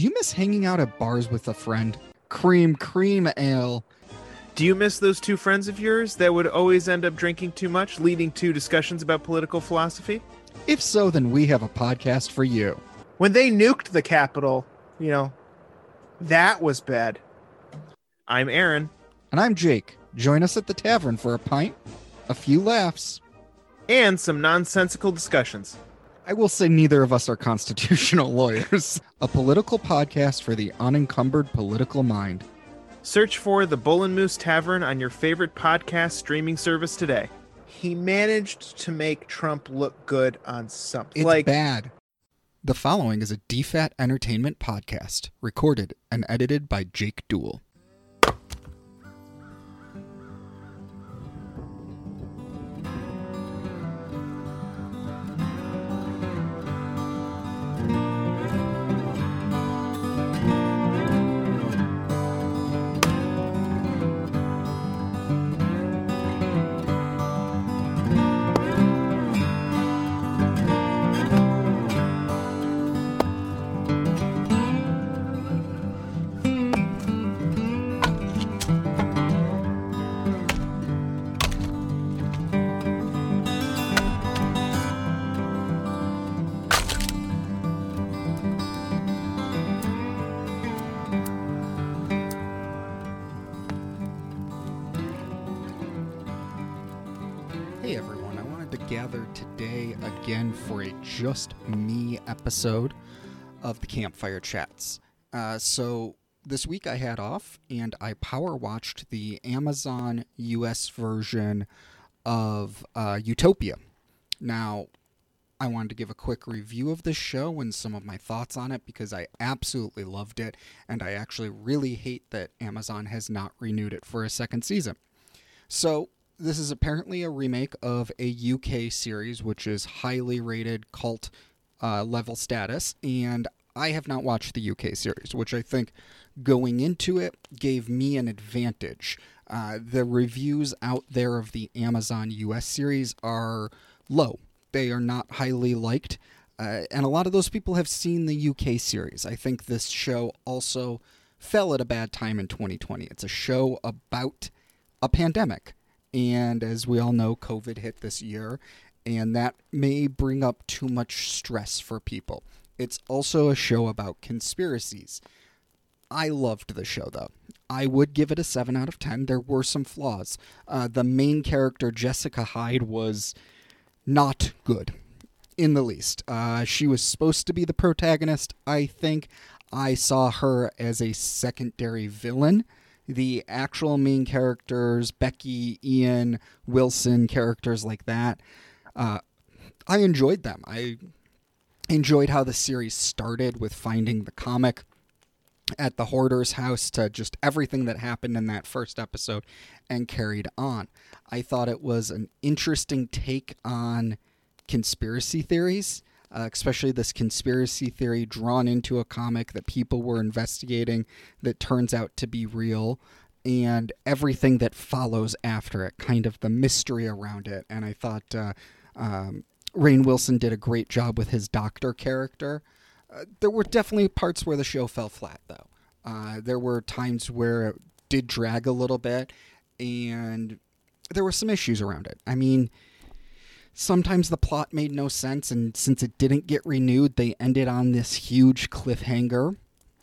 Do you miss hanging out at bars with a friend? Cream, cream ale. Do you miss those two friends of yours that would always end up drinking too much, leading to discussions about political philosophy? If so, then we have a podcast for you. When they nuked the Capitol, you know, that was bad. I'm Aaron. And I'm Jake. Join us at the tavern for a pint, a few laughs, and some nonsensical discussions. I will say neither of us are constitutional lawyers. A political podcast for the unencumbered political mind. Search for the Bull and Moose Tavern on your favorite podcast streaming service today. He managed to make Trump look good on something. It's like bad. The following is a DFAT Entertainment podcast, recorded and edited by Jake Dool. Everyone, I wanted to gather today again for a Just Me episode of the Campfire Chats. Uh, so, this week I had off and I power watched the Amazon US version of uh, Utopia. Now, I wanted to give a quick review of this show and some of my thoughts on it because I absolutely loved it, and I actually really hate that Amazon has not renewed it for a second season. So, this is apparently a remake of a UK series, which is highly rated cult uh, level status, and I have not watched the UK series, which I think going into it gave me an advantage. Uh, the reviews out there of the Amazon US series are low, they are not highly liked. Uh, and a lot of those people have seen the UK series. I think this show also fell at a bad time in 2020. It's a show about a pandemic. And as we all know, COVID hit this year, and that may bring up too much stress for people. It's also a show about conspiracies. I loved the show, though. I would give it a 7 out of 10. There were some flaws. Uh, the main character, Jessica Hyde, was not good in the least. Uh, she was supposed to be the protagonist, I think. I saw her as a secondary villain the actual main characters, Becky, Ian, Wilson, characters like that, uh, I enjoyed them. I enjoyed how the series started with finding the comic at the hoarder's house to just everything that happened in that first episode and carried on. I thought it was an interesting take on conspiracy theories uh, especially this conspiracy theory drawn into a comic that people were investigating that turns out to be real and everything that follows after it, kind of the mystery around it. And I thought uh, um, Rainn Wilson did a great job with his doctor character. Uh, there were definitely parts where the show fell flat, though. Uh, there were times where it did drag a little bit, and there were some issues around it. I mean, sometimes the plot made no sense, and since it didn't get renewed, they ended on this huge cliffhanger,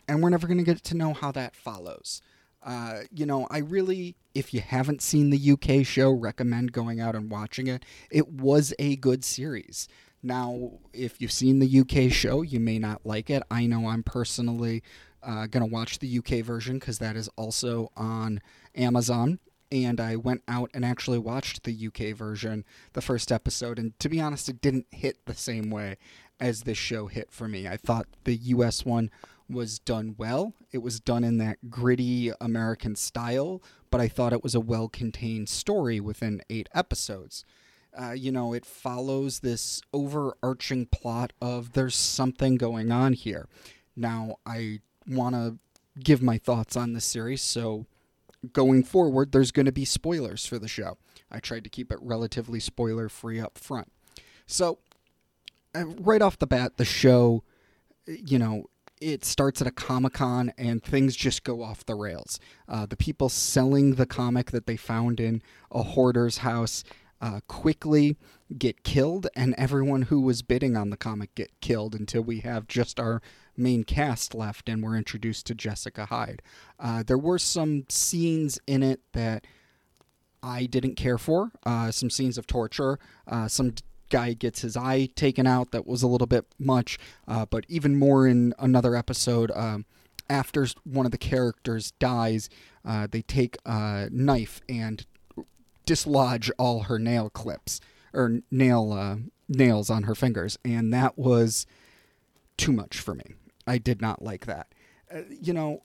and we're never going to get to know how that follows. Uh, you know, I really, if you haven't seen the UK show, recommend going out and watching it. It was a good series. Now, if you've seen the UK show, you may not like it. I know I'm personally uh, going to watch the UK version because that is also on Amazon and I went out and actually watched the UK version, the first episode, and to be honest, it didn't hit the same way as this show hit for me. I thought the US one was done well. It was done in that gritty American style, but I thought it was a well contained story within eight episodes. Uh, you know, it follows this overarching plot of there's something going on here. Now, I want to give my thoughts on the series, so going forward, there's going to be spoilers for the show. I tried to keep it relatively spoiler free up front. So, uh, right off the bat, the show, you know, it starts at a comic con and things just go off the rails. Uh, the people selling the comic that they found in a hoarder's house uh, quickly get killed, and everyone who was bidding on the comic get killed until we have just our main cast left and we're introduced to Jessica Hyde. Uh, there were some scenes in it that I didn't care for, uh, some scenes of torture, uh, some guy gets his eye taken out that was a little bit much uh, but even more in another episode um, after one of the characters dies uh, they take a knife and dislodge all her nail clips or nail uh, nails on her fingers, and that was too much for me. I did not like that. Uh, you know,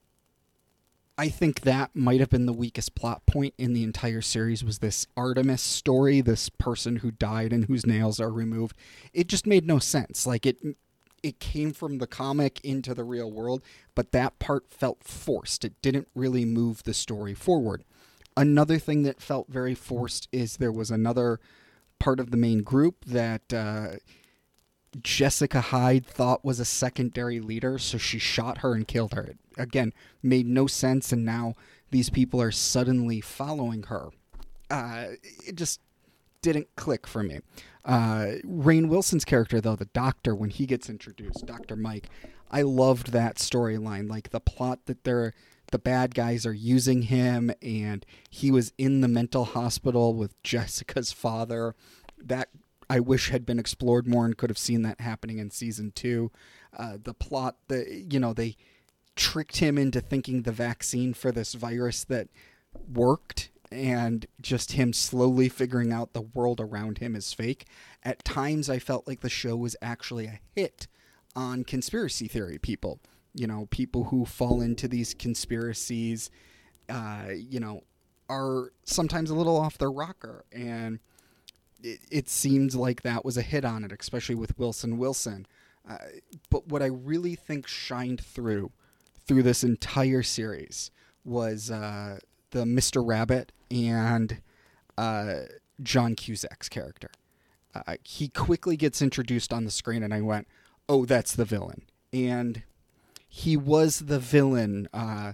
I think that might have been the weakest plot point in the entire series was this Artemis story, this person who died and whose nails are removed. It just made no sense. Like it it came from the comic into the real world, but that part felt forced. It didn't really move the story forward. Another thing that felt very forced is there was another part of the main group that uh, Jessica Hyde thought was a secondary leader, so she shot her and killed her. It, again, made no sense, and now these people are suddenly following her. Uh, it just didn't click for me. Uh, Rainn Wilson's character, though, the doctor, when he gets introduced, Dr. Mike, I loved that storyline. Like the plot that they're the bad guys are using him and he was in the mental hospital with Jessica's father. That I wish had been explored more and could have seen that happening in season two. Uh, the plot, the you know, they tricked him into thinking the vaccine for this virus that worked and just him slowly figuring out the world around him is fake. At times, I felt like the show was actually a hit on conspiracy theory people you know, people who fall into these conspiracies, uh, you know, are sometimes a little off their rocker. And it, it seemed like that was a hit on it, especially with Wilson Wilson. Uh, but what I really think shined through through this entire series was uh, the Mr. Rabbit and uh, John Cusack's character. Uh, he quickly gets introduced on the screen, and I went, "Oh, that's the villain." And he was the villain uh,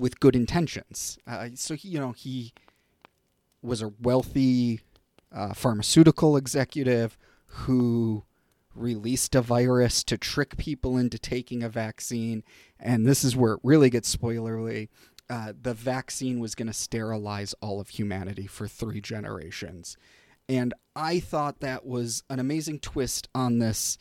with good intentions. Uh, so he, you know, he was a wealthy uh, pharmaceutical executive who released a virus to trick people into taking a vaccine. And this is where it really gets spoilerly. Uh, the vaccine was going to sterilize all of humanity for three generations. And I thought that was an amazing twist on this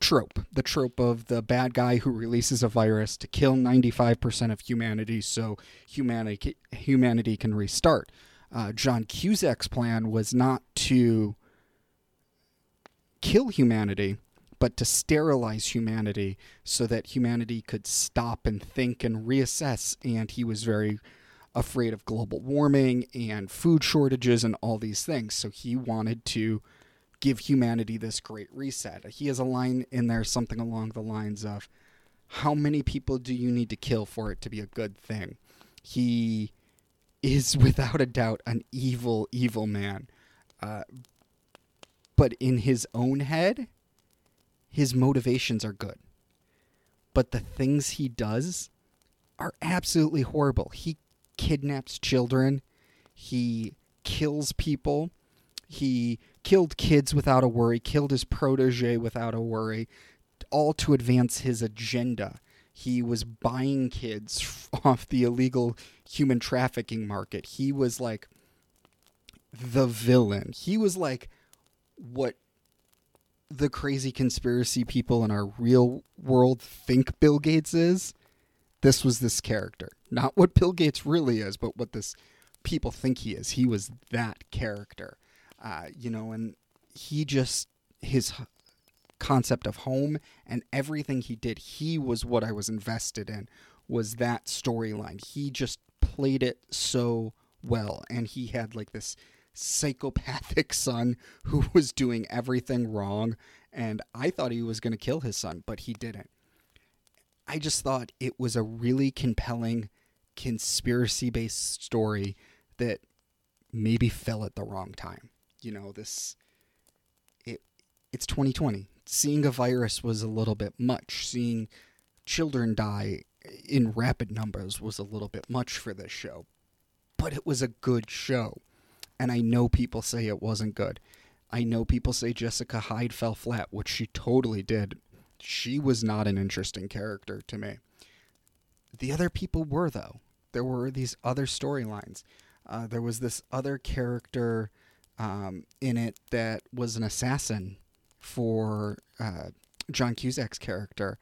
trope the trope of the bad guy who releases a virus to kill 95% of humanity so humanity humanity can restart uh, john cusack's plan was not to kill humanity but to sterilize humanity so that humanity could stop and think and reassess and he was very afraid of global warming and food shortages and all these things so he wanted to give humanity this great reset. He has a line in there, something along the lines of, How many people do you need to kill for it to be a good thing? He is without a doubt an evil, evil man. Uh, but in his own head, his motivations are good. But the things he does are absolutely horrible. He kidnaps children, he kills people, he killed kids without a worry, killed his protege without a worry, all to advance his agenda. He was buying kids off the illegal human trafficking market. He was like the villain. He was like what the crazy conspiracy people in our real world think Bill Gates is. This was this character. Not what Bill Gates really is, but what this people think he is. He was that character. Uh, you know, and he just his concept of home and everything he did, he was what I was invested in. Was that storyline? He just played it so well, and he had like this psychopathic son who was doing everything wrong and I thought he was going to kill his son, but he didn't. I just thought it was a really compelling conspiracy based story that maybe fell at the wrong time you know this it it's 2020 seeing a virus was a little bit much seeing children die in rapid numbers was a little bit much for this show. But it was a good show. And I know people say it wasn't good. I know people say Jessica Hyde fell flat, which she totally did. She was not an interesting character to me. The other people were, though. There were these other storylines. Uh, there was this other character um, in it that was an assassin for uh, John Cusack's character,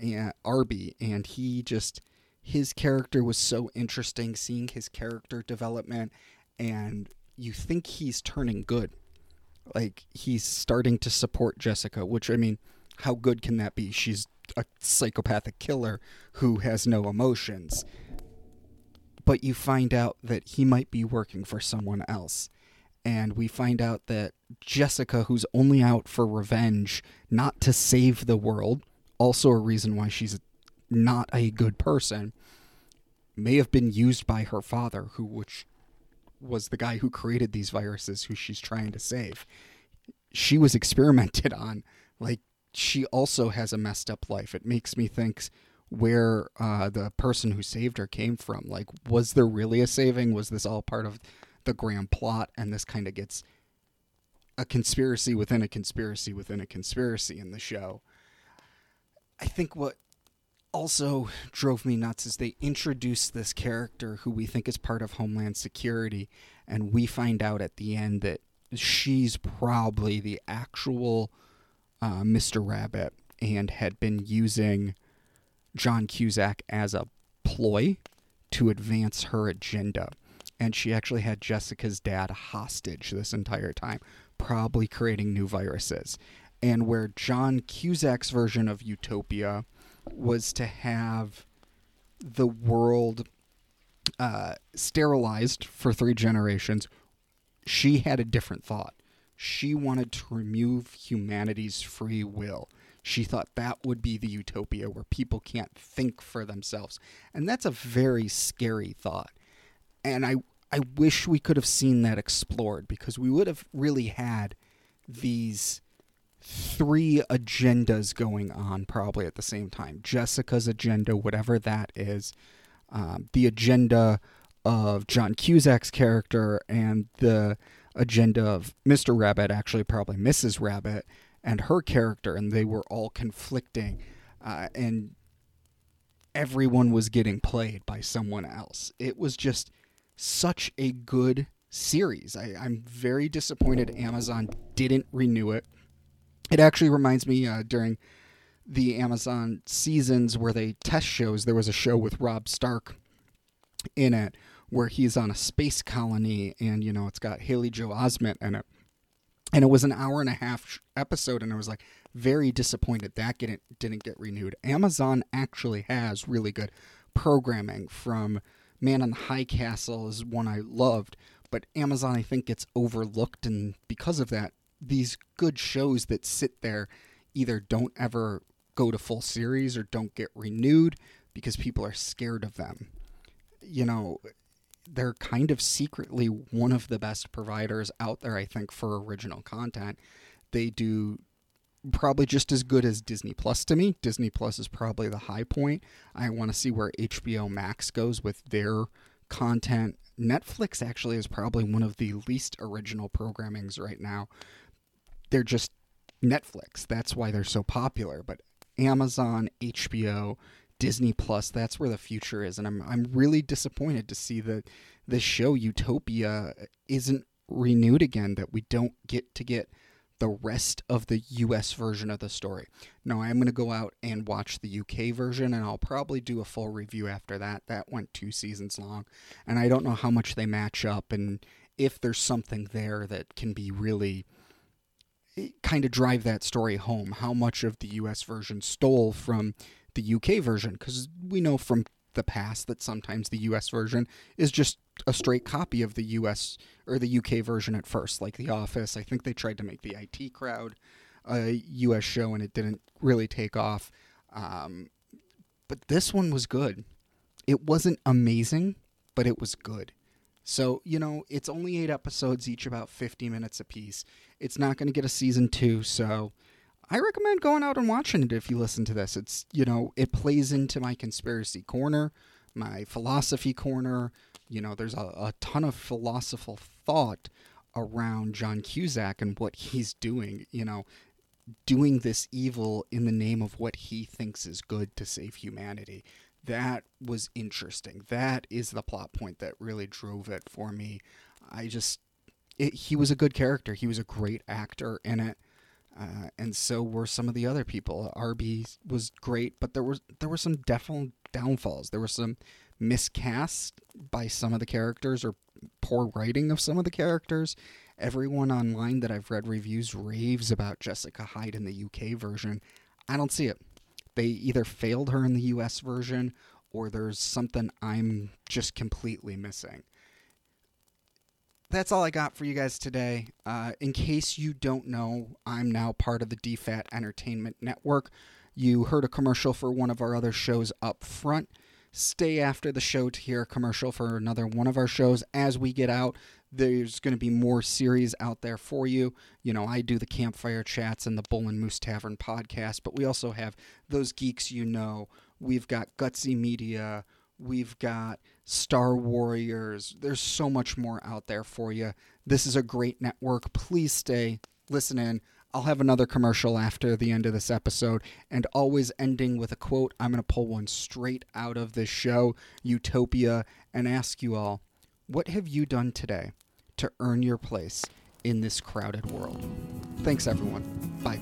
uh, Arby, and he just his character was so interesting. Seeing his character development, and you think he's turning good, like he's starting to support Jessica. Which I mean, how good can that be? She's a psychopathic killer who has no emotions. But you find out that he might be working for someone else and we find out that Jessica, who's only out for revenge, not to save the world, also a reason why she's not a good person, may have been used by her father, who which was the guy who created these viruses, who she's trying to save. She was experimented on. Like she also has a messed up life. It makes me think where uh, the person who saved her came from. Like, was there really a saving? Was this all part of the grand plot, and this kind of gets a conspiracy within a conspiracy within a conspiracy in the show. I think what also drove me nuts is they introduced this character who we think is part of Homeland Security, and we find out at the end that she's probably the actual uh, Mr. Rabbit and had been using John Cusack as a ploy to advance her agenda and she actually had Jessica's dad hostage this entire time, probably creating new viruses. And where John Cusack's version of Utopia was to have the world uh, sterilized for three generations, she had a different thought. She wanted to remove humanity's free will. She thought that would be the utopia where people can't think for themselves. And that's a very scary thought and I I wish we could have seen that explored because we would have really had these three agendas going on probably at the same time. Jessica's agenda, whatever that is, um, the agenda of John Cusack's character, and the agenda of Mr. Rabbit, actually, probably Mrs. Rabbit, and her character, and they were all conflicting. Uh, and everyone was getting played by someone else. It was just such a good series. I, am very disappointed Amazon didn't renew it. It actually reminds me uh, during the Amazon seasons where they test shows, there was a show with Robb Stark in it where he's on a space colony and, you know, it's got Haley Joel Osment in it. And it was an hour and a half episode, and I was like very disappointed that didn't, didn't get renewed. Amazon actually has really good programming from Man on the High Castle is one I loved, but Amazon I think gets overlooked, and because of that, these good shows that sit there either don't ever go to full series or don't get renewed because people are scared of them. You know, they're kind of secretly one of the best providers out there, I think, for original content. They do probably just as good as Disney Plus to me. Disney Plus is probably the high point. I want to see where HBO Max goes with their content. Netflix actually is probably one of the least original programmings right now. They're just Netflix. That's why they're so popular. But Amazon, HBO, Disney Plus, that's where the future is. And I'm I'm really disappointed to see that this show Utopia isn't renewed again, that we don't get to get the rest of the US version of the story. Now, I'm going to go out and watch the UK version, and I'll probably do a full review after that. That went two seasons long, and I don't know how much they match up and if there's something there that can be really eh, kind of drive that story home. How much of the US version stole from the UK version? Because we know from the past that sometimes the US version is just a straight copy of the US or the UK version at first, like The Office. I think they tried to make the IT crowd a US show and it didn't really take off. Um, but this one was good. It wasn't amazing, but it was good. So, you know, it's only eight episodes, each about 50 minutes apiece. It's not going to get a season two, so I recommend going out and watching it if you listen to this. It's, you know, it plays into my conspiracy corner, my philosophy corner. You know, there's a, a ton of philosophical thought around John Cusack and what he's doing, you know, doing this evil in the name of what he thinks is good to save humanity. That was interesting. That is the plot point that really drove it for me. I just, it, he was a good character. He was a great actor in it. And so were some of the other people. Arby was great, but there was there were some definite downfalls. There were some miscast by some of the characters or poor writing of some of the characters. Everyone online that I've read reviews raves about Jessica Hyde in the UK version. I don't see it. They either failed her in the US version or there's something I'm just completely missing that's all I got for you guys today. Uh, in case you don't know, I'm now part of the DFAT Entertainment Network. You heard a commercial for one of our other shows up front. Stay after the show to hear a commercial for another one of our shows. As we get out, there's going to be more series out there for you. You know, I do the Campfire Chats and the Bull and Moose Tavern podcast, but we also have those geeks you know. We've got Gutsy Media. We've got Star Warriors. There's so much more out there for you. This is a great network. Please stay, listen in. I'll have another commercial after the end of this episode, and always ending with a quote. I'm going to pull one straight out of this show, Utopia, and ask you all what have you done today to earn your place in this crowded world? Thanks, everyone. Bye.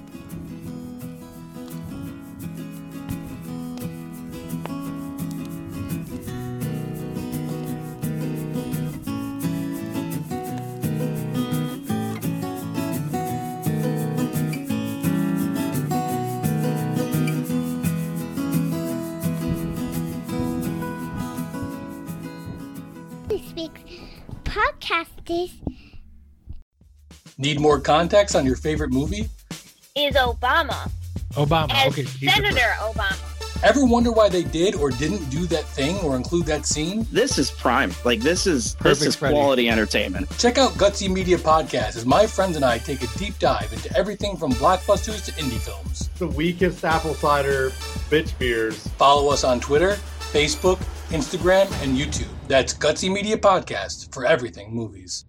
Need more context on your favorite movie? Is Obama. Obama. As okay. Senator Obama. Ever wonder why they did or didn't do that thing or include that scene? This is prime. Like this is Perfect, this is Freddie. quality entertainment. Check out Gutsy Media Podcast as my friends and I take a deep dive into everything from blockbusters to indie films. the weakest apple cider bitch beers. Follow us on Twitter, Facebook, Instagram, and YouTube. That's Gutsy Media Podcast for everything movies.